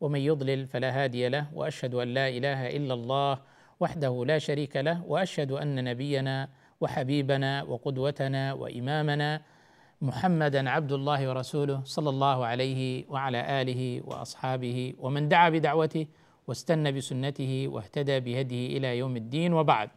ومن يضلل فلا هادي له وأشهد أن لا إله إلا الله وحده لا شريك له وأشهد أن نبينا وحبيبنا وقدوتنا وإمامنا محمدا عبد الله ورسوله صلى الله عليه وعلى آله وأصحابه ومن دعا بدعوته واستنى بسنته واهتدى بهديه إلى يوم الدين وبعد.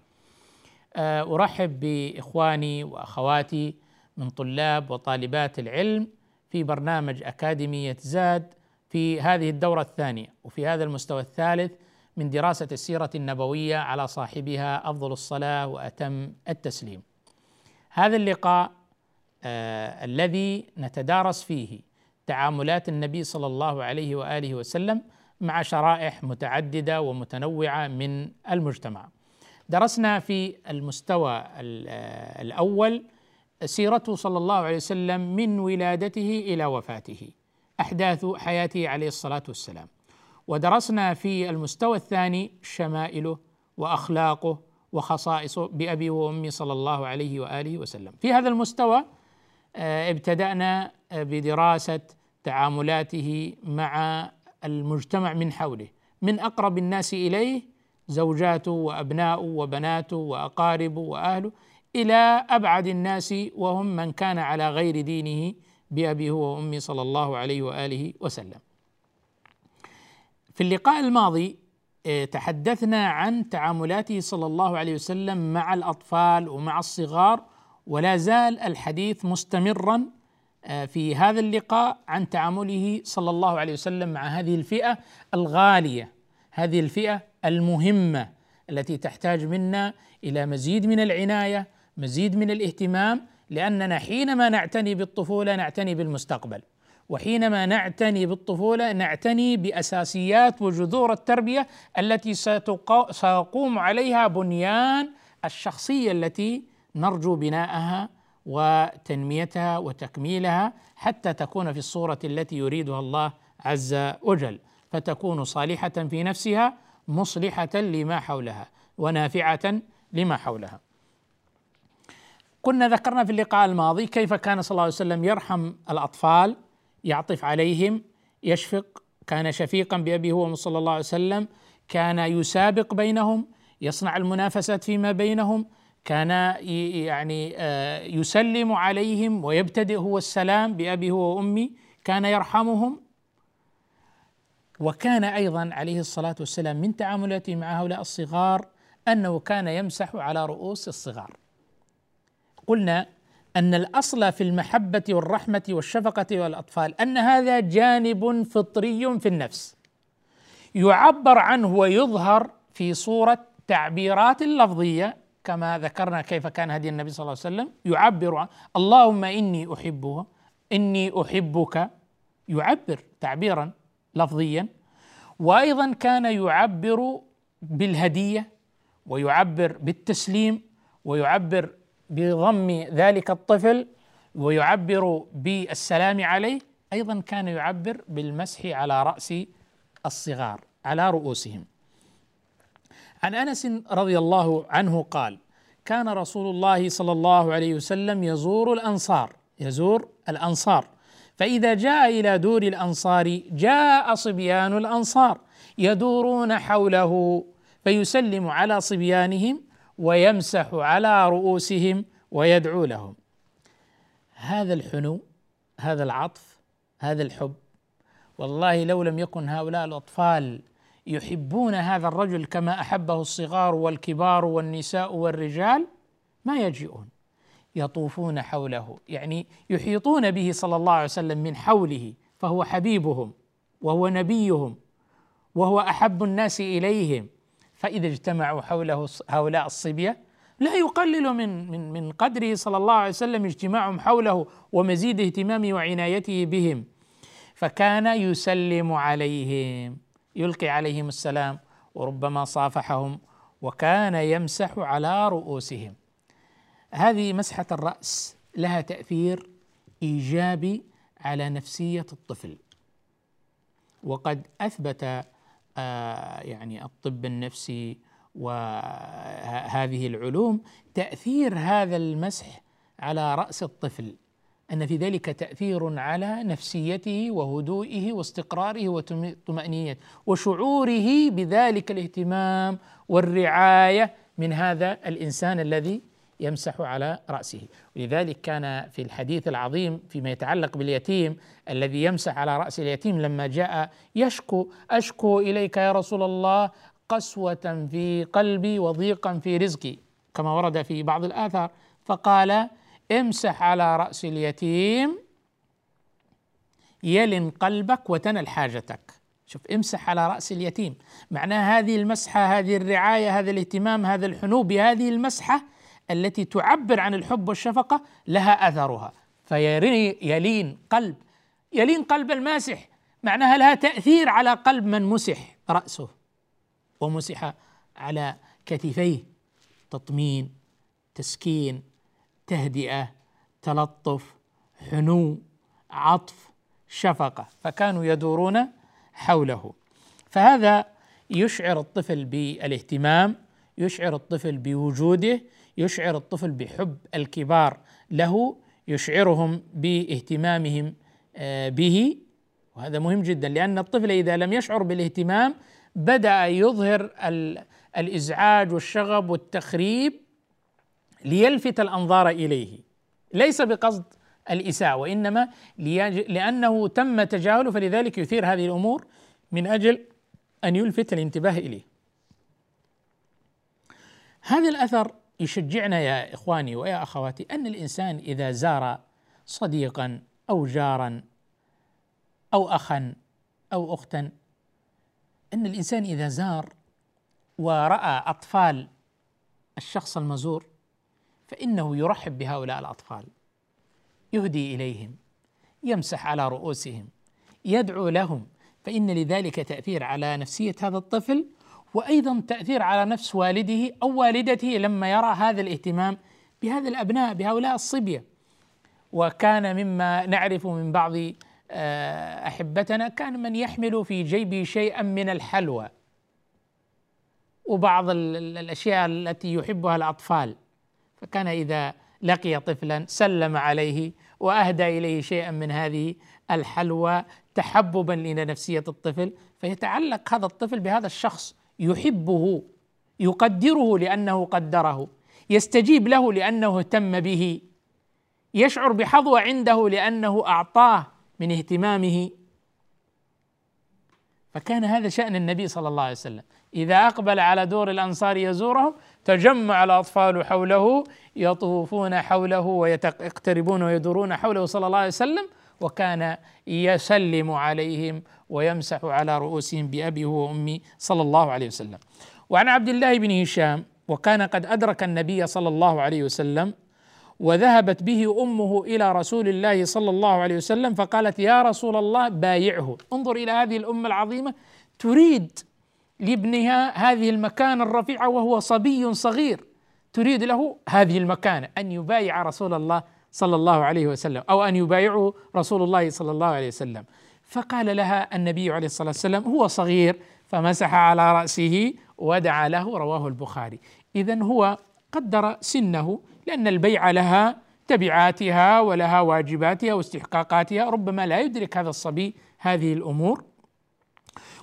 آه، أرحب بإخواني وأخواتي من طلاب وطالبات العلم في برنامج أكاديمية زاد في هذه الدورة الثانية وفي هذا المستوى الثالث من دراسة السيرة النبوية على صاحبها أفضل الصلاة وأتم التسليم. هذا اللقاء آه الذي نتدارس فيه تعاملات النبي صلى الله عليه وآله وسلم مع شرائح متعددة ومتنوعة من المجتمع. درسنا في المستوى الأول سيرته صلى الله عليه وسلم من ولادته إلى وفاته، أحداث حياته عليه الصلاة والسلام. ودرسنا في المستوى الثاني شمائله وأخلاقه وخصائصه بأبي وأمي صلى الله عليه وآله وسلم. في هذا المستوى ابتدأنا بدراسة تعاملاته مع المجتمع من حوله من أقرب الناس إليه زوجاته وأبناؤه وبناته وأقاربه وأهله إلى أبعد الناس وهم من كان على غير دينه بأبي هو وأمي صلى الله عليه وآله وسلم. في اللقاء الماضي تحدثنا عن تعاملاته صلى الله عليه وسلم مع الأطفال ومع الصغار ولا زال الحديث مستمرا في هذا اللقاء عن تعامله صلى الله عليه وسلم مع هذه الفئة الغالية هذه الفئة المهمة التي تحتاج منا إلى مزيد من العناية مزيد من الاهتمام لأننا حينما نعتني بالطفولة نعتني بالمستقبل وحينما نعتني بالطفولة نعتني بأساسيات وجذور التربية التي سيقوم عليها بنيان الشخصية التي نرجو بناءها وتنميتها وتكميلها حتى تكون في الصورة التي يريدها الله عز وجل فتكون صالحة في نفسها مصلحة لما حولها ونافعة لما حولها. كنا ذكرنا في اللقاء الماضي كيف كان صلى الله عليه وسلم يرحم الأطفال يعطف عليهم يشفق كان شفيقا بابي هو صلى الله عليه وسلم كان يسابق بينهم يصنع المنافسات فيما بينهم كان يعني يسلم عليهم ويبتدئ هو السلام بأبي هو وأمي كان يرحمهم. وكان أيضا عليه الصلاة والسلام من تعاملاته مع هؤلاء الصغار أنه كان يمسح على رؤوس الصغار. قلنا أن الأصل في المحبة والرحمة والشفقة والأطفال أن هذا جانب فطري في النفس. يعبر عنه ويظهر في صورة تعبيرات لفظية كما ذكرنا كيف كان هدي النبي صلى الله عليه وسلم يعبر عن اللهم إني احبها إني أحبك يعبر تعبيرا لفظيا. وأيضا كان يعبر بالهدية ويعبر بالتسليم ويعبر بضم ذلك الطفل ويعبر بالسلام عليه أيضا كان يعبر بالمسح على رأس الصغار على رؤوسهم. عن أنس رضي الله عنه قال كان رسول الله صلى الله عليه وسلم يزور الأنصار يزور الأنصار. فإذا جاء إلى دور الأنصار جاء صبيان الأنصار يدورون حوله فيسلم على صبيانهم ويمسح على رؤوسهم ويدعو لهم. هذا الحنو هذا العطف هذا الحب. والله لو لم يكن هؤلاء الأطفال يحبون هذا الرجل كما أحبه الصغار والكبار والنساء والرجال ما يجيئون. يطوفون حوله يعني يحيطون به صلى الله عليه وسلم من حوله فهو حبيبهم وهو نبيهم وهو أحب الناس إليهم. فإذا اجتمعوا حوله هؤلاء الصبية لا يقلل من من من قدره صلى الله عليه وسلم اجتماعهم حوله ومزيد اهتمامه وعنايته بهم. فكان يسلم عليهم يلقي عليهم السلام وربما صافحهم وكان يمسح على رؤوسهم. هذه مسحة الرأس لها تأثير إيجابي على نفسية الطفل. وقد أثبت يعني الطب النفسي وهذه العلوم تأثير هذا المسح على رأس الطفل أن في ذلك تأثير على نفسيته وهدوئه واستقراره وطمأنينته وشعوره بذلك الاهتمام والرعاية من هذا الإنسان الذي يمسح على رأسه. ولذلك كان في الحديث العظيم فيما يتعلق باليتيم الذي يمسح على رأس اليتيم لما جاء يشكو أشكو إليك يا رسول الله قسوة في قلبي وضيقا في رزقي. كما ورد في بعض الآثار. فقال امسح على رأس اليتيم يلن قلبك وتنل حاجتك. شوف امسح على رأس اليتيم. معناها هذه المسحة هذه الرعاية هذا الاهتمام هذا الحنو بهذه المسحة التي تعبر عن الحب والشفقة لها اثرها فيلين قلب يلين قلب الماسح. معناها لها تأثير على قلب من مسح رأسه ومسح على كتفيه. تطمين تسكين تهدئة تلطف حنو عطف شفقة. فكانوا يدورون حوله. فهذا يشعر الطفل بالاهتمام يشعر الطفل بوجوده يشعر الطفل بحب الكبار له يشعرهم باهتمامهم آه، به. وهذا مهم جدا لأن الطفل إذا لم يشعر بالاهتمام بدأ يظهر الإزعاج والشغب والتخريب ليلفت الأنظار إليه. ليس بقصد الإساءة وإنما لأنه تم تجاهله فلذلك يثير هذه الأمور من أجل أن يلفت الانتباه إليه. هذا الأثر يشجعنا يا إخواني ويا أخواتي أن الإنسان إذا زار صديقا أو جارا أو اخا أو اختا أن الإنسان إذا زار ورأى أطفال الشخص المزور فإنه يرحب بهؤلاء الأطفال يهدي إليهم يمسح على رؤوسهم يدعو لهم فإن لذلك تأثير على نفسية هذا الطفل وأيضا تأثير على نفس والده أو والدته لما يرى هذا الاهتمام بهذا الأبناء بهؤلاء الصبية. وكان مما نعرف من بعض آه، أحبتنا كان من يحمل في جيبه شيئا من الحلوى. وبعض الأشياء التي يحبها الأطفال. فكان إذا لقي طفلا سلم عليه وأهدى إليه شيئا من هذه الحلوى تحببا لنفسيه الطفل فيتعلق هذا الطفل بهذا الشخص. يحبه يقدره لأنه قدره يستجيب له لأنه اهتم به يشعر بحظوة عنده لأنه أعطاه من اهتمامه. فكان هذا شأن النبي صلى الله عليه وسلم. إذا أقبل على دور الأنصار يزورهم تجمع الأطفال حوله يطوفون حوله ويقتربون ويدورون حوله صلى الله عليه وسلم وكان يسلم عليهم ويمسح على رؤوسهم بأبي هو وأمي صلى الله عليه وسلم. وعن عبد الله بن هشام وكان قد أدرك النبي صلى الله عليه وسلم وذهبت به أمه إلى رسول الله صلى الله عليه وسلم فقالت يا رسول الله بايعه. انظر إلى هذه الأمة العظيمة. تريد لابنها هذه المكانة الرفيعة وهو صبي صغير. تريد له هذه المكانة. أن يبايع رسول الله صلى الله عليه وسلم أو أن يبايعه رسول الله صلى الله عليه وسلم. فقال لها النبي عليه الصلاة والسلام هو صغير فمسح على رأسه ودعا له رواه البخاري. اذا هو قدر سنه لأن البيع لها تبعاتها ولها واجباتها واستحقاقاتها ربما لا يدرك هذا الصبي هذه الأمور.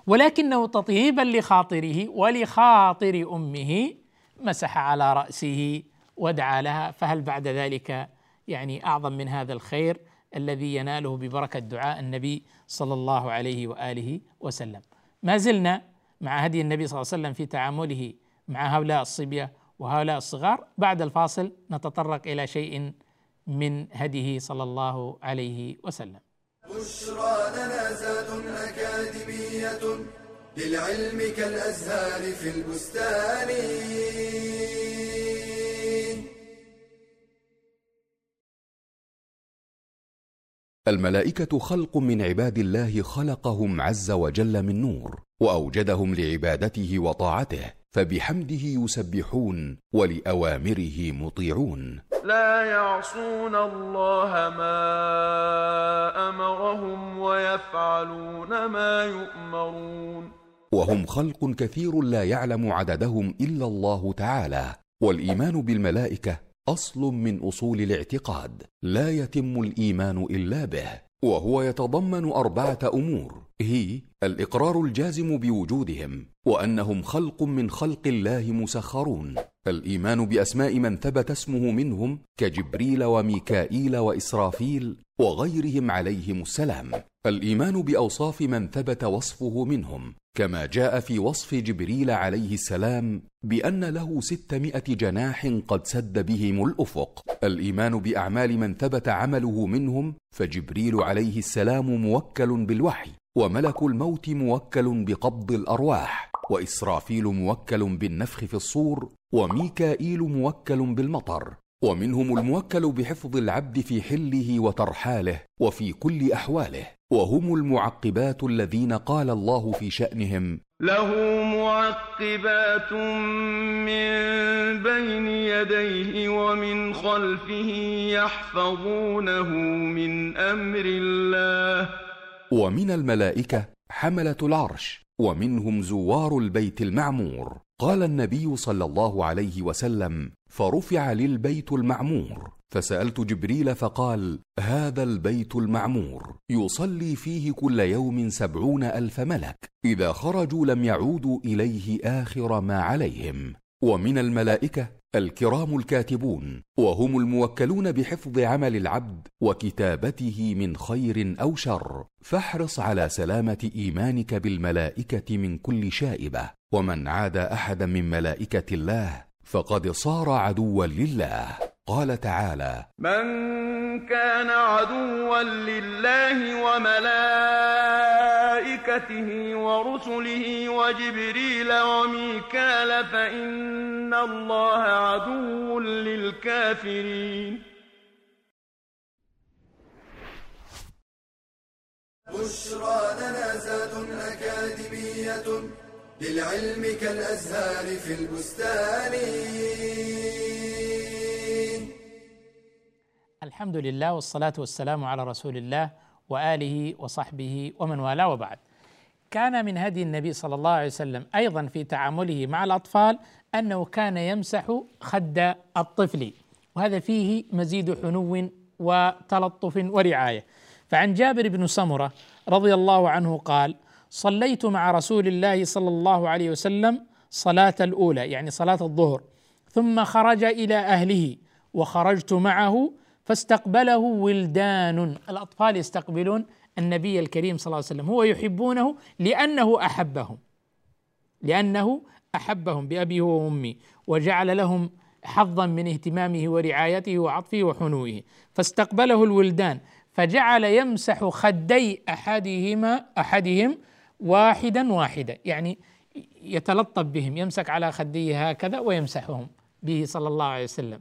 ولكنه تطيبا لخاطره ولخاطر أمه مسح على رأسه ودعا لها. فهل بعد ذلك يعني أعظم من هذا الخير الذي يناله ببركة دعاء النبي صلى الله عليه وآله وسلم. ما زلنا مع هدي النبي صلى الله عليه وسلم في تعامله مع هؤلاء الصبية وهؤلاء الصغار. بعد الفاصل نتطرق إلى شيء من هديه صلى الله عليه وسلم. بشرى لنا زاد أكاديمية للعلم كالأزهار في البستان. الملائكة خلق من عباد الله خلقهم عز وجل من نور وأوجدهم لعبادته وطاعته فبحمده يسبحون ولأوامره مطيعون. لا يعصون الله ما أمرهم ويفعلون ما يؤمرون. وهم خلق كثير لا يعلم عددهم إلا الله تعالى والإيمان بالملائكة أصل من أصول الاعتقاد لا يتم الإيمان إلا به وهو يتضمن أربعة أمور هي الإقرار الجازم بوجودهم وأنهم خلق من خلق الله مسخرون الإيمان بأسماء من ثبت اسمه منهم كجبريل وميكائيل وإسرافيل وغيرهم عليهم السلام. الإيمان بأوصاف من ثبت وصفه منهم كما جاء في وصف جبريل عليه السلام بأن له ستمائة جناح قد سد بهم الأفق. الإيمان بأعمال من ثبت عمله منهم فجبريل عليه السلام موكل بالوحي وملك الموت موكل بقبض الأرواح وإسرافيل موكل بالنفخ في الصور وميكائيل موكل بالمطر ومنهم الموكل بحفظ العبد في حله وترحاله وفي كل أحواله وهم المعقبات الذين قال الله في شأنهم له معقبات من بين يديه ومن خلفه يحفظونه من أمر الله. ومن الملائكة حملة العرش ومنهم زوار البيت المعمور. قال النبي صلى الله عليه وسلم فرفع للبيت المعمور. فسألت جبريل فقال هذا البيت المعمور. يصلي فيه كل يوم سبعون ألف ملك. إذا خرجوا لم يعودوا إليه آخر ما عليهم. ومن الملائكة الكرام الكاتبون وهم الموكلون بحفظ عمل العبد وكتابته من خير أو شر. فاحرص على سلامة إيمانك بالملائكة من كل شائبة. ومن عاد أحدا من ملائكة الله فقد صار عدوا لله. قال تعالى من كان عدوا لله وملائكته ورسله وجبريل وميكال فإن الله عدو للكافرين. بشرى لنا زاد أكاديمية للعلم كالأزهار في البستان. الحمد لله والصلاة والسلام على رسول الله وآله وصحبه ومن والاه وبعد. كان من هدي النبي صلى الله عليه وسلم أيضا في تعامله مع الأطفال أنه كان يمسح خد الطفل وهذا فيه مزيد حنو وتلطف ورعاية. فعن جابر بن سمرة رضي الله عنه قال صليت مع رسول الله صلى الله عليه وسلم صلاة الأولى يعني صلاة الظهر. ثم خرج إلى أهله وخرجت معه فاستقبله ولدان. الأطفال يستقبلون النبي الكريم صلى الله عليه وسلم هو يحبونه لأنه أحبهم. لأنه أحبهم بأبيه وأمي وجعل لهم حظا من اهتمامه ورعايته وعطفه وحنوه. فاستقبله الولدان فجعل يمسح خدي أحدهما أحدهم واحدا واحدا يعني يتلطف بهم يمسك على خديه هكذا ويمسحهم به صلى الله عليه وسلم.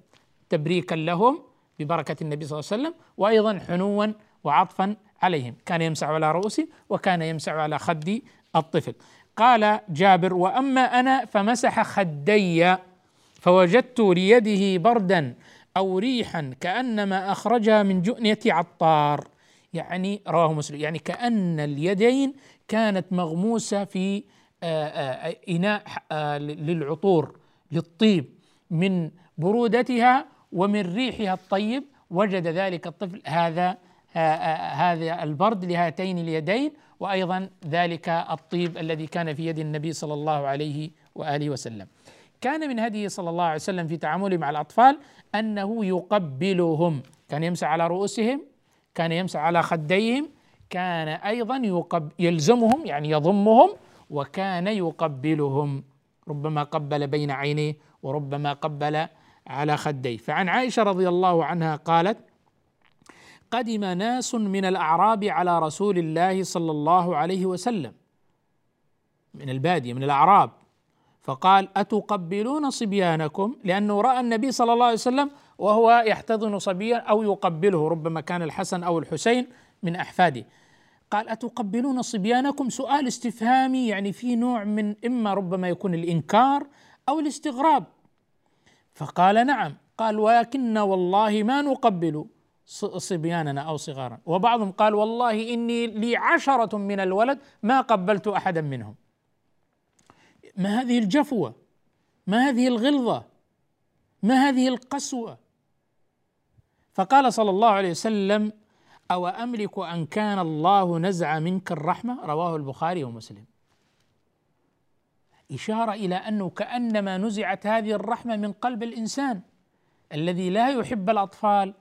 تبريكا لهم ببركة النبي صلى الله عليه وسلم وأيضا حنوا وعطفا عليهم. كان يمسح على رؤوسه وكان يمسح على خد الطفل. قال جابر وأما أنا فمسح خدي فوجدت ليده بردا أو ريحا كأنما أخرجها من جؤنية عطار. يعني رواه مسلم. يعني كأن اليدين كانت مغموسة في آه، آه، إناء آه، للعطور للطيب. من برودتها ومن ريحها الطيب وجد ذلك الطفل هذا هذا البرد لهاتين اليدين وأيضا ذلك الطيب الذي كان في يد النبي صلى الله عليه وآله وسلم. كان من هديه صلى الله عليه وسلم في تعامله مع الأطفال أنه يقبلهم، كان يمسح على رؤوسهم، كان يمسح على خديهم، كان أيضا يقب يلزمهم يعني يضمهم وكان يقبلهم. ربما قبل بين عينيه وربما قبل على خديه. فعن عائشة رضي الله عنها قالت قدم ناس من الأعراب على رسول الله صلى الله عليه وسلم. من البادية من الأعراب. فقال أتقبلون صبيانكم؟ لأنه رأى النبي صلى الله عليه وسلم وهو يحتضن صبيا أو يقبله ربما كان الحسن أو الحسين من أحفاده. قال أتقبلون صبيانكم؟ سؤال استفهامي يعني في نوع من إما ربما يكون الإنكار أو الاستغراب. فقال نعم. قال ولكن والله ما نقبل صبياننا أو صغارا. وبعضهم قال والله إني لي عشرة من الولد ما قبلت أحدا منهم. ما هذه الجفوة؟ ما هذه الغلظة؟ ما هذه القسوة؟ فقال صلى الله عليه وسلم أو املك أن كان الله نزع منك الرحمة؟ رواه البخاري ومسلم. إشارة إلى أنه كأنما نزعت هذه الرحمة من قلب الإنسان. الذي لا يحب الأطفال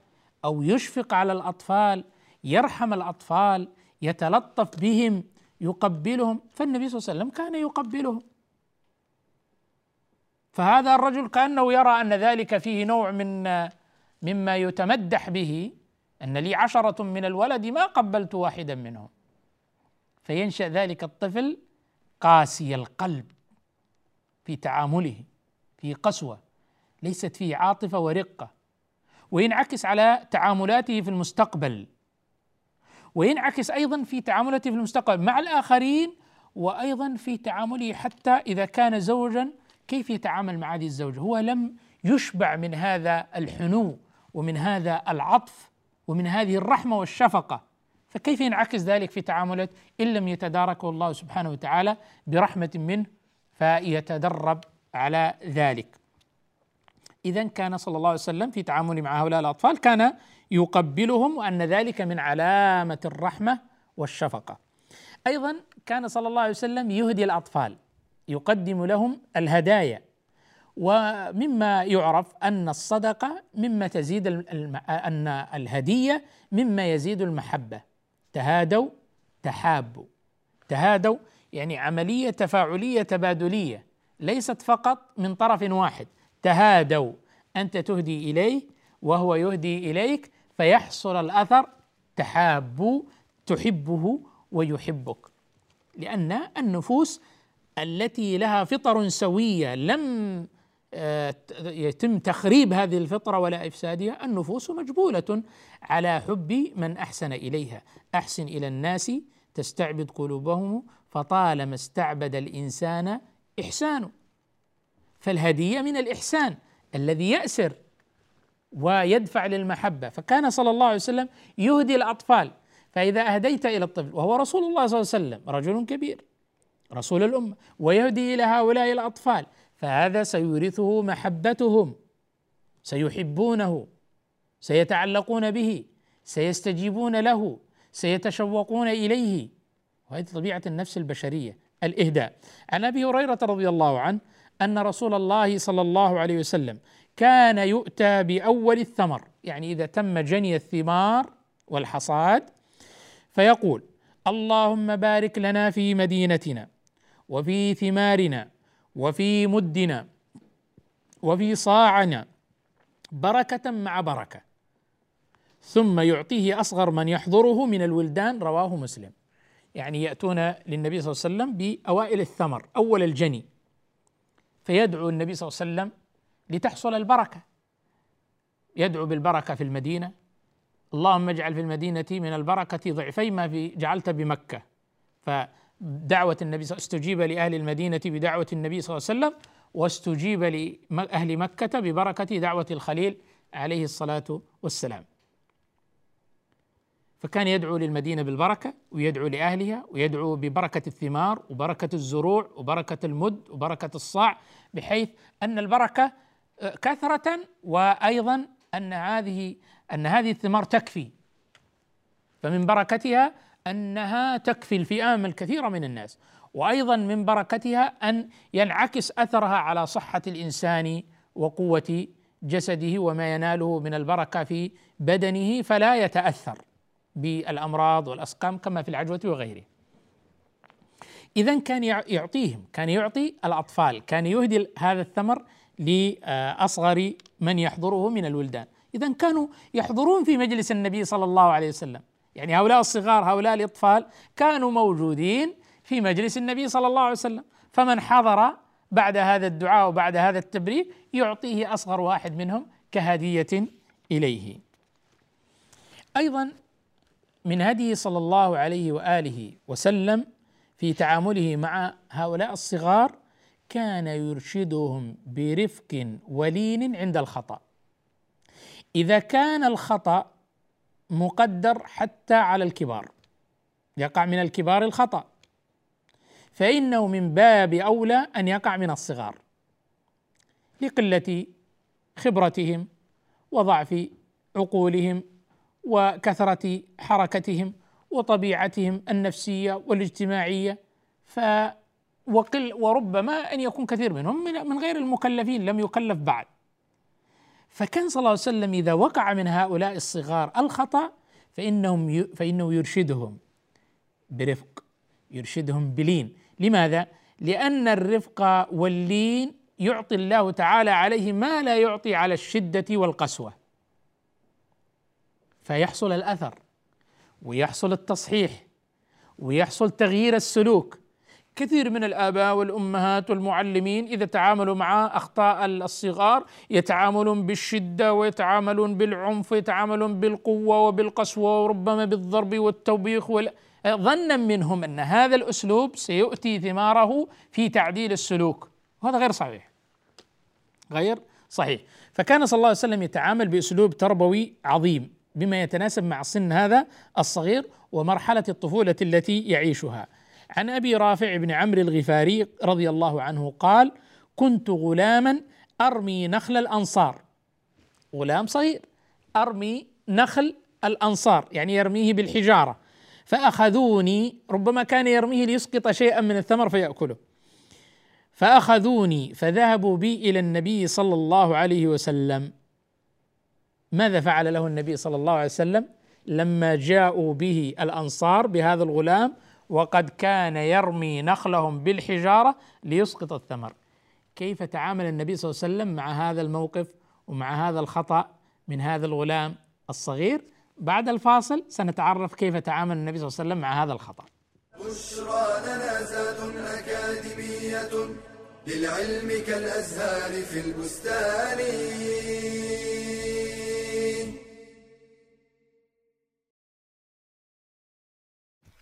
أو يشفق على الأطفال يرحم الأطفال يتلطف بهم يقبلهم. فالنبي صلى الله عليه وسلم كان يقبلهم. فهذا الرجل كأنه يرى أن ذلك فيه نوع من مما يتمدح به أن لي عشرة من الولد ما قبلت واحدا منهم. فينشأ ذلك الطفل قاسي القلب في تعامله في قسوة ليست فيه عاطفة ورقة. وينعكس على تعاملاته في المستقبل. وينعكس أيضا في تعاملاته في المستقبل مع الآخرين وأيضا في تعامله حتى إذا كان زوجا كيف يتعامل مع هذه الزوجة؟ هو لم يشبع من هذا الحنو ومن هذا العطف ومن هذه الرحمة والشفقة. فكيف ينعكس ذلك في تعاملات إن لم يتداركه الله سبحانه وتعالى برحمة منه فيتدرب على ذلك. اذا كان صلى الله عليه وسلم في تعامله مع هؤلاء الأطفال كان يقبلهم وان ذلك من علامة الرحمة والشفقة. أيضا كان صلى الله عليه وسلم يهدي الأطفال. يقدم لهم الهدايا. ومما يعرف أن الصدقة مما تزيد الم... أن الهدية مما يزيد المحبة. تهادوا تحابوا. تهادوا يعني عملية تفاعلية تبادلية ليست فقط من طرف واحد. تهادوا أنت تهدي إليه وهو يهدي إليك فيحصل الأثر. تحابوا تحبه ويحبك. لأن النفوس التي لها فطر سوية لم آه، يتم تخريب هذه الفطرة ولا إفسادها النفوس مجبولة على حب من أحسن إليها. أحسن إلى الناس تستعبد قلوبهم فطالما استعبد الإنسان إحسان. فالهدية من الإحسان الذي يأسر ويدفع للمحبة. فكان صلى الله عليه وسلم يهدي الأطفال فإذا أهديت إلى الطفل وهو رسول الله صلى الله عليه وسلم رجل كبير. رسول الأمة ويهدي إلى هؤلاء الأطفال. فهذا سيورثه محبتهم سيحبونه سيتعلقون به سيستجيبون له سيتشوقون إليه. وهذه طبيعة النفس البشرية الإهداء. عن أبي هريرة رضي الله عنه أن رسول الله صلى الله عليه وسلم كان يؤتى بأول الثمر. يعني إذا تم جني الثمار والحصاد فيقول اللهم بارك لنا في مدينتنا وفي ثمارنا وفي مدنا وفي صاعنا بركة مع بركة. ثم يعطيه أصغر من يحضره من الولدان رواه مسلم. يعني يأتون للنبي صلى الله عليه وسلم بأوائل الثمر أول الجني. فيدعو النبي صلى الله عليه وسلم لتحصل البركة. يدعو بالبركة في المدينة. اللهم اجعل في المدينة من البركة ضعفي ما في جعلت بمكة. ف دعوة النبي استجيب لأهل المدينة بدعوة النبي صلى الله عليه وسلم واستجيب لأهل مكة ببركة دعوة الخليل عليه الصلاة والسلام. فكان يدعو للمدينة بالبركة ويدعو لأهلها ويدعو ببركة الثمار وبركة الزروع وبركة المد وبركة الصاع بحيث أن البركة آه، كثرة وأيضا أن هذه أن هذه الثمار تكفي. فمن بركتها أنها تكفي الفئام الكثيره من الناس وأيضا من بركتها أن ينعكس أثرها على صحة الإنسان وقوة جسده وما يناله من البركة في بدنه فلا يتأثر بالأمراض والأسقام كما في العجوة وغيره. إذا كان يعطيهم كان يعطي الأطفال كان يهدي هذا الثمر لأصغر من يحضره من الولدان إذا كانوا يحضرون في مجلس النبي صلى الله عليه وسلم يعني هؤلاء الصغار هؤلاء الأطفال كانوا موجودين في مجلس النبي صلى الله عليه وسلم. فمن حضر بعد هذا الدعاء وبعد هذا التبريك يعطيه أصغر واحد منهم كهدية إليه. أيضا من هديه صلى الله عليه وآله وسلم في تعامله مع هؤلاء الصغار كان يرشدهم برفق ولين عند الخطأ. إذا كان الخطأ مقدر حتى على الكبار. يقع من الكبار الخطأ. فإنه من باب أولى أن يقع من الصغار لقلة خبرتهم وضعف عقولهم وكثرة حركتهم وطبيعتهم النفسية والاجتماعية. ف وقل وربما أن يكون كثير منهم من غير المكلفين لم يكلف بعد. فكان صلى الله عليه وسلم إذا وقع من هؤلاء الصغار الخطأ فإنهم فإنه يرشدهم برفق يرشدهم بلين لماذا؟ لأن الرفق واللين يعطي الله تعالى عليه ما لا يعطي على الشدة والقسوة فيحصل الأثر ويحصل التصحيح ويحصل تغيير السلوك كثير من الآباء والأمهات والمعلمين إذا تعاملوا مع أخطاء الصغار يتعاملون بالشدة ويتعاملون بالعنف ويتعاملون بالقوة وبالقسوة وربما بالضرب والتوبيخ وال... ظنا منهم أن هذا الأسلوب سيؤتي ثماره في تعديل السلوك. وهذا غير صحيح. غير صحيح. فكان صلى الله عليه وسلم يتعامل بأسلوب تربوي عظيم بما يتناسب مع سن هذا الصغير ومرحلة الطفولة التي يعيشها. عن أبي رافع بن عمرو الغفاري رضي الله عنه قال كنت غلاما أرمي نخل الأنصار. غلام صغير أرمي نخل الأنصار يعني يرميه بالحجارة. فأخذوني ربما كان يرميه ليسقط شيئا من الثمر فيأكله. فأخذوني فذهبوا بي إلى النبي صلى الله عليه وسلم. ماذا فعل له النبي صلى الله عليه وسلم؟ لما جاءوا به الأنصار بهذا الغلام وقد كان يرمي نخلهم بالحجارة ليسقط الثمر. كيف تعامل النبي صلى الله عليه وسلم مع هذا الموقف ومع هذا الخطأ من هذا الغلام الصغير؟ بعد الفاصل سنتعرف كيف تعامل النبي صلى الله عليه وسلم مع هذا الخطأ. بشرى لنا زاد أكاديمية للعلم كالأزهار في البستان.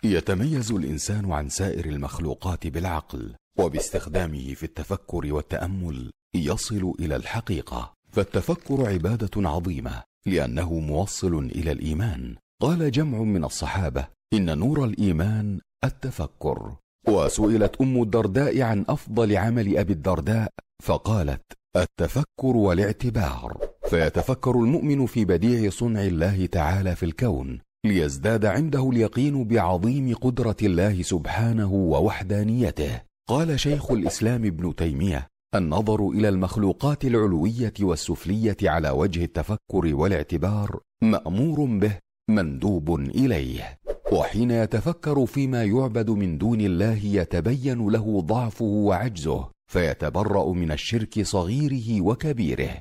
يتميز الإنسان عن سائر المخلوقات بالعقل وباستخدامه في التفكر والتأمل يصل إلى الحقيقة. فالتفكر عبادة عظيمة لأنه موصل إلى الإيمان. قال جمع من الصحابة إن نور الإيمان التفكر. وسئلت أم الدرداء عن أفضل عمل أبي الدرداء فقالت التفكر والاعتبار. فيتفكر المؤمن في بديع صنع الله تعالى في الكون ليزداد عنده اليقين بعظيم قدرة الله سبحانه ووحدانيته. قال شيخ الإسلام ابن تيمية النظر إلى المخلوقات العلوية والسفلية على وجه التفكر والاعتبار مأمور به مندوب إليه. وحين يتفكر فيما يعبد من دون الله يتبين له ضعفه وعجزه فيتبرأ من الشرك صغيره وكبيره.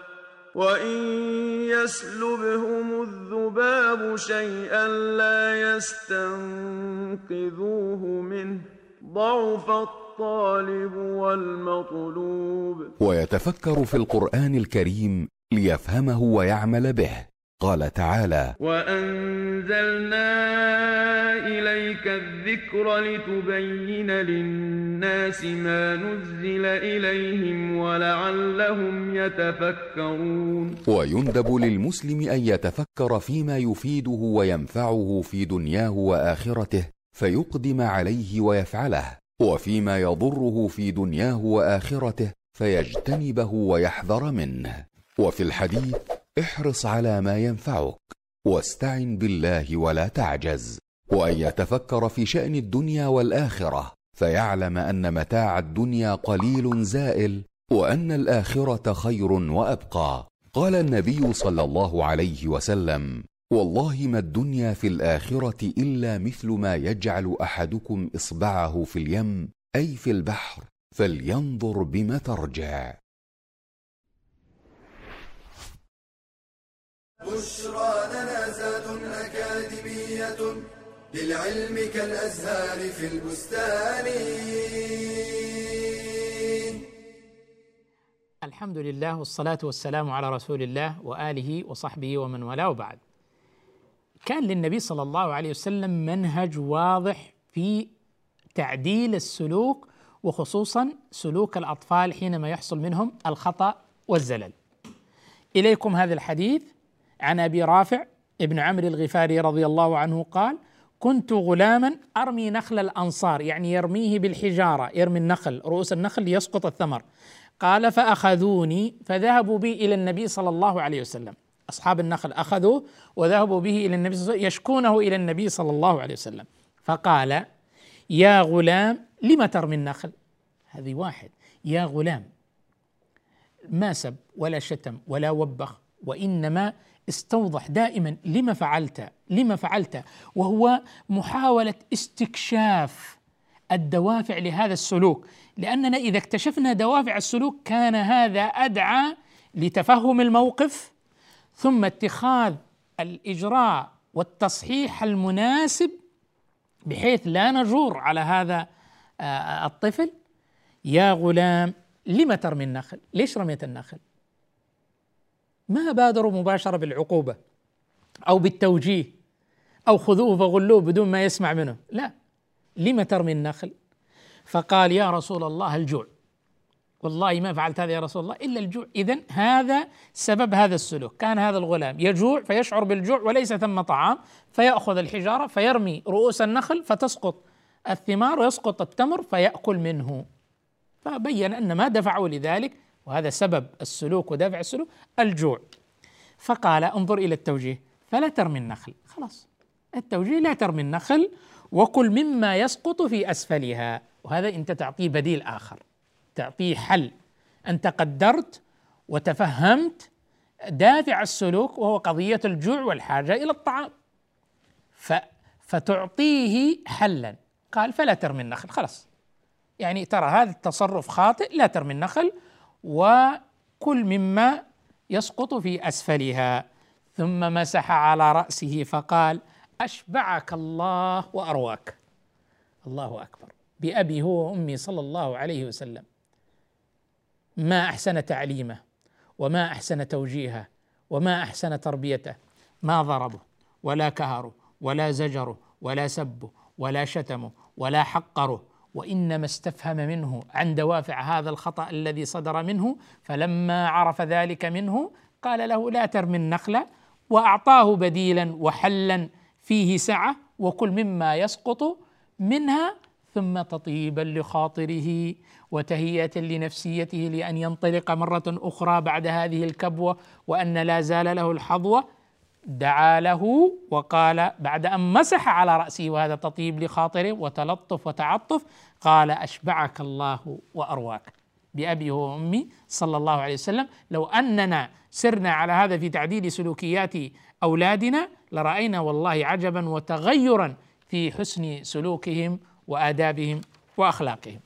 وان يسلبهم الذباب شيئا لا يستنقذوه منه ضعف الطالب والمطلوب. ويتفكر في القرآن الكريم ليفهمه ويعمل به. قال تعالى وأنزلنا إليك الذكر لتبين للناس ما نزل إليهم ولعلهم يتفكرون. ويندب للمسلم أن يتفكر فيما يفيده وينفعه في دنياه وآخرته فيقدم عليه ويفعله وفيما يضره في دنياه وآخرته فيجتنبه ويحذر منه. وفي الحديث احرص على ما ينفعك واستعن بالله ولا تعجز. وأن يتفكر في شأن الدنيا والآخرة فيعلم أن متاع الدنيا قليل زائل وأن الآخرة خير وأبقى. قال النبي صلى الله عليه وسلم والله ما الدنيا في الآخرة إلا مثل ما يجعل أحدكم إصبعه في اليم أي في البحر فلينظر بم ترجع. بشرى لنا زاد أكاديمية للعلم كالأزهار في البستان. الحمد لله والصلاة والسلام على رسول الله وآله وصحبه ومن والاه وبعد. كان للنبي صلى الله عليه وسلم منهج واضح في تعديل السلوك وخصوصا سلوك الأطفال حينما يحصل منهم الخطأ والزلل. إليكم هذا الحديث. عن أبي رافع ابن عمرو الغفاري رضي الله عنه قال كنت غلاما أرمي نخل الأنصار يعني يرميه بالحجارة يرمي النخل رؤوس النخل ليسقط الثمر. قال فأخذوني فذهبوا بي إلى النبي صلى الله عليه وسلم. أصحاب النخل أخذوه وذهبوا به إلى النبي صلى الله عليه وسلم يشكونه إلى النبي صلى الله عليه وسلم. فقال يا غلام لم ترمي النخل؟ هذه واحد. يا غلام ما سب ولا شتم ولا وبخ وإنما استوضح دائما لما فعلت لما فعلت وهو محاولة استكشاف الدوافع لهذا السلوك. لأننا إذا اكتشفنا دوافع السلوك كان هذا أدعى لتفهم الموقف ثم اتخاذ الإجراء والتصحيح المناسب بحيث لا نجور على هذا آه، الطفل. يا غلام لم ترمي النخل؟ ليش رميت النخل؟ ما بادروا مباشرة بالعقوبة أو بالتوجيه أو خذوه فغلوه بدون ما يسمع منه. لا. لم ترمي النخل؟ فقال يا رسول الله الجوع. والله ما فعلت هذا يا رسول الله إلا الجوع. إذا هذا سبب هذا السلوك. كان هذا الغلام يجوع فيشعر بالجوع وليس ثم طعام فيأخذ الحجارة فيرمي رؤوس النخل فتسقط الثمار ويسقط التمر فيأكل منه. فبين أن ما دفعه لذلك وهذا سبب السلوك ودافع السلوك الجوع. فقال انظر إلى التوجيه فلا ترمي النخل. خلاص. التوجيه لا ترمي النخل وكل مما يسقط في أسفلها. وهذا انت تعطيه بديل آخر تعطيه حل. أنت قدرت وتفهمت دافع السلوك وهو قضية الجوع والحاجة إلى الطعام. فتعطيه حلا. قال فلا ترمي النخل. خلاص. يعني ترى هذا التصرف خاطئ لا ترمي النخل وكل مما يسقط في أسفلها. ثم مسح على رأسه فقال أشبعك الله وارواك الله أكبر. بأبي هو وأمي صلى الله عليه وسلم. ما أحسن تعليمه وما أحسن توجيهه وما أحسن تربيته. ما ضربه ولا كهره ولا زجره ولا سبه ولا شتمه ولا حقره وإنما استفهم منه عن دوافع هذا الخطأ الذي صدر منه فلما عرف ذلك منه قال له لا ترمي النخله وأعطاه بديلا وحلا فيه سعة وكل مما يسقط منها ثم تطيبا لخاطره وتهيئة لنفسيته لأن ينطلق مرة أخرى بعد هذه الكبوة وأن لا زال له الحظوة دعا له وقال بعد أن مسح على رأسه وهذا تطيب لخاطره وتلطف وتعطف قال أشبعك الله وأرواك بأبي وأمي صلى الله عليه وسلم. لو أننا سرنا على هذا في تعديل سلوكيات أولادنا لرأينا والله عجبا وتغيرا في حسن سلوكهم وآدابهم وأخلاقهم.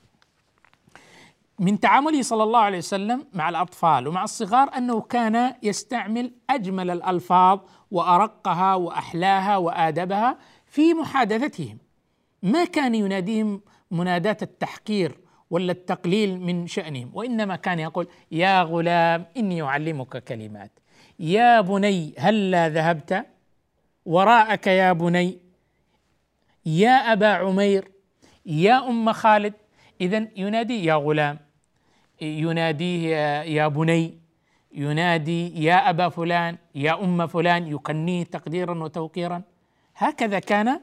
من تعامله صلى الله عليه وسلم مع الأطفال ومع الصغار أنه كان يستعمل أجمل الألفاظ وأرقها وأحلاها وآدبها في محادثتهم. ما كان يناديهم مناداة التحقير ولا التقليل من شأنهم وإنما كان يقول يا غلام إني أعلمك كلمات. يا بني هلا ذهبت؟ وراءك يا بني. يا أبا عمير يا أم خالد. اذا ينادي يا غلام يناديه يا بني ينادي يا أبا فلان يا أم فلان يكنيه تقديرا وتوقيرا. هكذا كان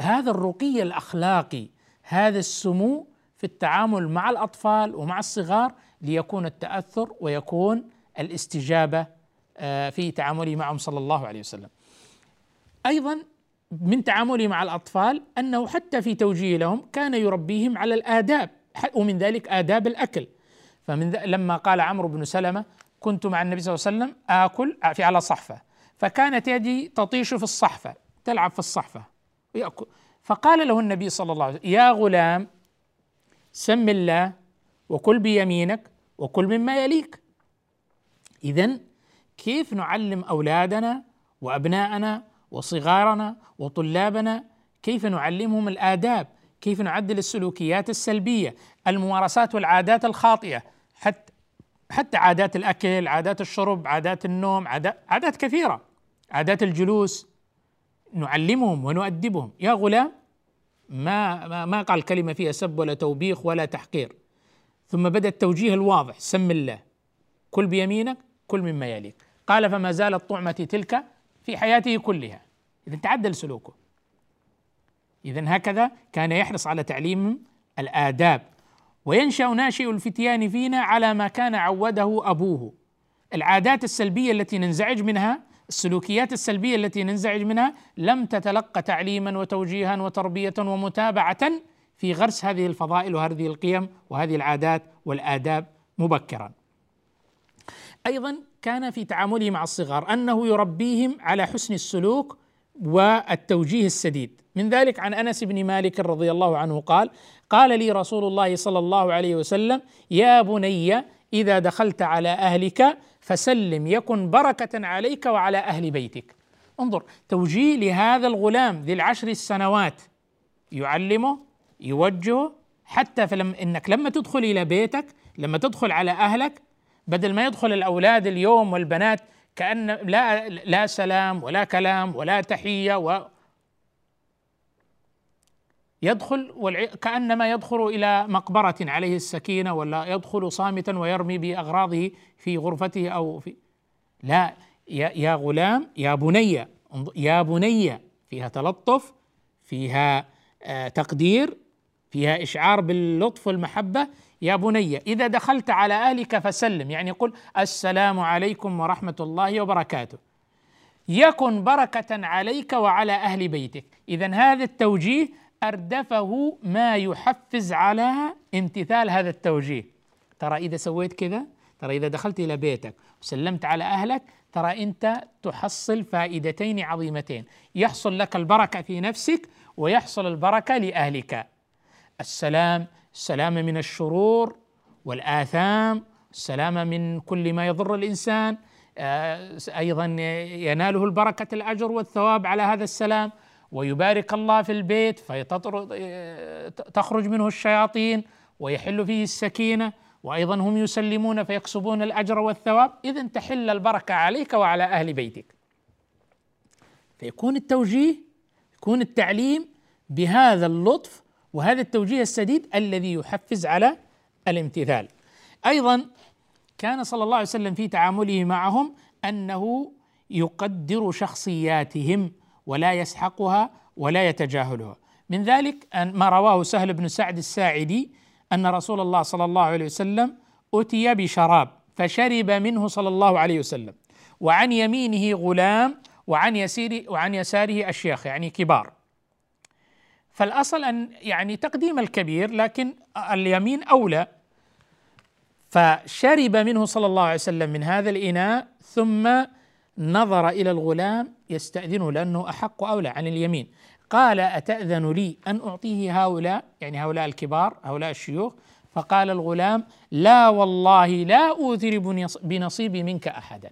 هذا الرقي الأخلاقي هذا السمو في التعامل مع الأطفال ومع الصغار ليكون التأثر ويكون الاستجابة آه، في تعامله معهم صلى الله عليه وسلم. أيضا من تعامله مع الأطفال أنه حتى في توجيه لهم كان يربيهم على الآداب ومن ذلك آداب الأكل. فمن لما قال عمرو بن سلمة كنت مع النبي صلى الله عليه وسلم آكل في على صحفة فكانت يدي تطيش في الصحفة تلعب في الصحفة يأكل. فقال له النبي صلى الله عليه وسلم يا غلام سم الله وكل بيمينك وكل مما يليك. إذا كيف نعلم أولادنا وأبناءنا وصغارنا وطلابنا؟ كيف نعلمهم الآداب؟ كيف نعدل السلوكيات السلبية الممارسات والعادات الخاطئة؟ حتى حتى عادات الأكل عادات الشرب عادات النوم عادات, عادات كثيرة. عادات الجلوس نعلمهم ونؤدبهم. يا غلام ما ما, ما قال كلمة فيها سب ولا توبيخ ولا تحقير. ثم بدأ التوجيه الواضح سم الله. كل بيمينك كل مما يليك. قال فما زالت طعمتي تلك في حياته كلها. اذا تعدل سلوكه. إذا هكذا كان يحرص على تعليم الآداب. وينشأ ناشئ الفتيان فينا على ما كان عوده أبوه. العادات السلبية التي ننزعج منها السلوكيات السلبية التي ننزعج منها لم تتلقى تعليما وتوجيها وتربية ومتابعة في غرس هذه الفضائل وهذه القيم وهذه العادات والآداب مبكرا. أيضا كان في تعامله مع الصغار أنه يربيهم على حسن السلوك والتوجيه السديد. من ذلك عن أنس بن مالك رضي الله عنه قال قال لي رسول الله صلى الله عليه وسلم يا بني إذا دخلت على أهلك فسلم يكن بركة عليك وعلى أهل بيتك. انظر توجيه لهذا الغلام ذي العشر السنوات يعلمه يوجهه حتى فلم إنك لما تدخل إلى بيتك لما تدخل على أهلك بدل ما يدخل الأولاد اليوم والبنات كأن لا لا سلام ولا كلام ولا تحية يدخل كأنما يدخل إلى مقبرة عليه السكينة ولا يدخل صامتا ويرمي بأغراضه في غرفته أو في لا يا, يا غلام يا بني يا بني فيها تلطف فيها آه تقدير فيها إشعار باللطف والمحبة يا بني إذا دخلت على أهلك فسلم يعني قل السلام عليكم ورحمة الله وبركاته. يكن بركة عليك وعلى أهل بيتك. إذا هذا التوجيه أردفه ما يحفز على امتثال هذا التوجيه. ترى إذا سويت كذا ترى إذا دخلت إلى بيتك وسلمت على أهلك ترى أنت تحصل فائدتين عظيمتين. يحصل لك البركة في نفسك ويحصل البركة لأهلك. السلام السلامه من الشرور والآثام السلامه من كل ما يضر الإنسان. آه، أيضا يناله البركة الأجر والثواب على هذا السلام. ويبارك الله في البيت فتخرج منه الشياطين ويحل فيه السكينة وأيضا هم يسلمون فيكسبون الأجر والثواب. اذا تحل البركة عليك وعلى أهل بيتك. فيكون التوجيه يكون التعليم بهذا اللطف وهذا التوجيه السديد الذي يحفز على الامتثال. أيضا كان صلى الله عليه وسلم في تعامله معهم أنه يقدر شخصياتهم ولا يسحقها ولا يتجاهلها. من ذلك أن ما رواه سهل بن سعد الساعدي أن رسول الله صلى الله عليه وسلم أتي بشراب فشرب منه صلى الله عليه وسلم. وعن يمينه غلام وعن يسير وعن يساره اشياخ يعني كبار. فالأصل أن يعني تقديم الكبير لكن اليمين أولى. فشرب منه صلى الله عليه وسلم من هذا الإناء ثم نظر إلى الغلام يستأذنه لأنه أحق اولى عن اليمين. قال أتأذن لي أن أعطيه هؤلاء يعني هؤلاء الكبار هؤلاء الشيوخ؟ فقال الغلام لا والله لا اوثر بنصيبي منك أحدا.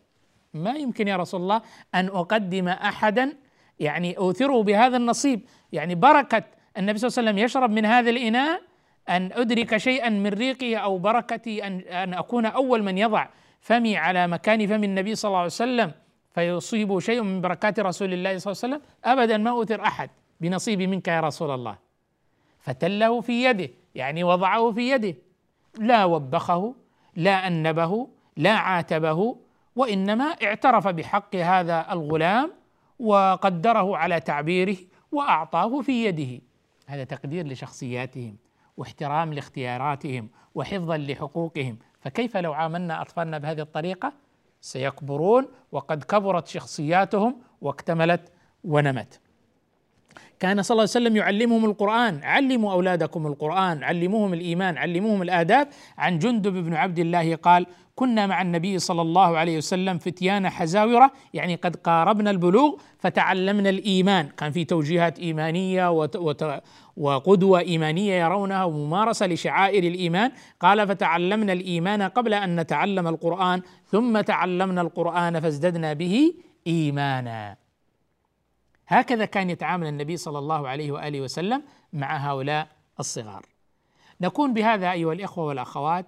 ما يمكن يا رسول الله أن أقدم أحدا يعني اوثره بهذا النصيب؟ يعني بركة النبي صلى الله عليه وسلم يشرب من هذا الإناء أن أدرك شيئا من ريقه أو بركتي أن أن أكون أول من يضع فمي على مكان فم النبي صلى الله عليه وسلم. فيصيب شيء من بركات رسول الله صلى الله عليه وسلم ابدا ما اوثر أحد بنصيبي منك يا رسول الله. فتله في يده يعني وضعه في يده. لا وبخه لا أنبه لا عاتبه وإنما اعترف بحق هذا الغلام وقدره على تعبيره وأعطاه في يده. هذا تقدير لشخصياتهم واحترام لاختياراتهم وحفظا لحقوقهم. فكيف لو عاملنا أطفالنا بهذه الطريقة؟ سيكبرون وقد كبرت شخصياتهم واكتملت ونمت. كان صلى الله عليه وسلم يعلمهم القرآن. علموا أولادكم القرآن علموهم الإيمان علموهم الآداب. عن جندب بن عبد الله قال كنا مع النبي صلى الله عليه وسلم فتيان حزاورة. يعني قد قاربنا البلوغ فتعلمنا الإيمان. كان في توجيهات إيمانية وقدوة إيمانية يرونها وممارسة لشعائر الإيمان. قال فتعلمنا الإيمان قبل أن نتعلم القرآن ثم تعلمنا القرآن فازددنا به إيمانا. هكذا كان يتعامل النبي صلى الله عليه وآله وسلم مع هؤلاء الصغار. نكون بهذا أيها الإخوة والأخوات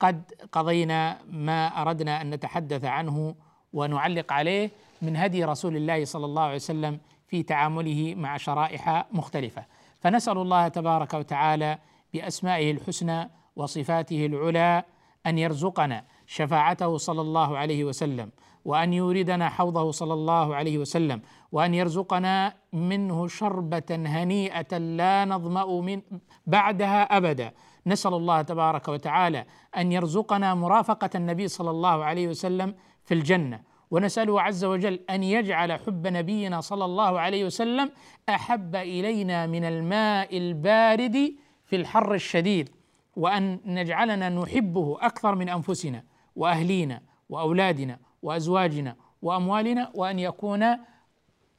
قد قضينا ما أردنا أن نتحدث عنه ونعلق عليه من هدي رسول الله صلى الله عليه وسلم في تعامله مع شرائح مختلفة. فنسأل الله تبارك وتعالى بأسمائه الحسنى وصفاته العلى أن يرزقنا شفاعته صلى الله عليه وسلم وأن يوردنا حوضه صلى الله عليه وسلم وأن يرزقنا منه شربة هنيئة لا نظمأ من بعدها أبدا. نسأل الله تبارك وتعالى أن يرزقنا مرافقة النبي صلى الله عليه وسلم في الجنة. ونساله عز وجل أن يجعل حب نبينا صلى الله عليه وسلم أحب إلينا من الماء البارد في الحر الشديد وأن نجعلنا نحبه أكثر من أنفسنا وأهلينا وأولادنا. وأزواجنا وأموالنا وأن يكون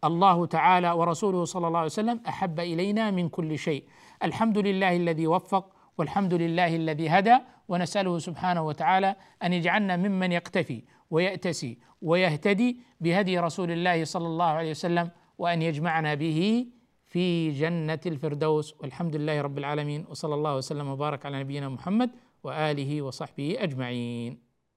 الله تعالى ورسوله صلى الله عليه وسلم أحب إلينا من كل شيء. الحمد لله الذي وفق والحمد لله الذي هدى ونسأله سبحانه وتعالى أن يجعلنا ممن يقتفي ويأتسي ويهتدي بهدي رسول الله صلى الله عليه وسلم وأن يجمعنا به في جنة الفردوس. والحمد لله رب العالمين. وصلى الله وسلم وبارك على نبينا محمد وآله وصحبه أجمعين.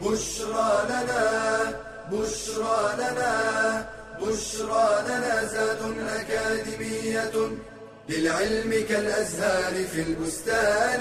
بشرى لنا بشرى لنا بشرى لنا زاد أكاديمية للعلم كالأزهار في البستان.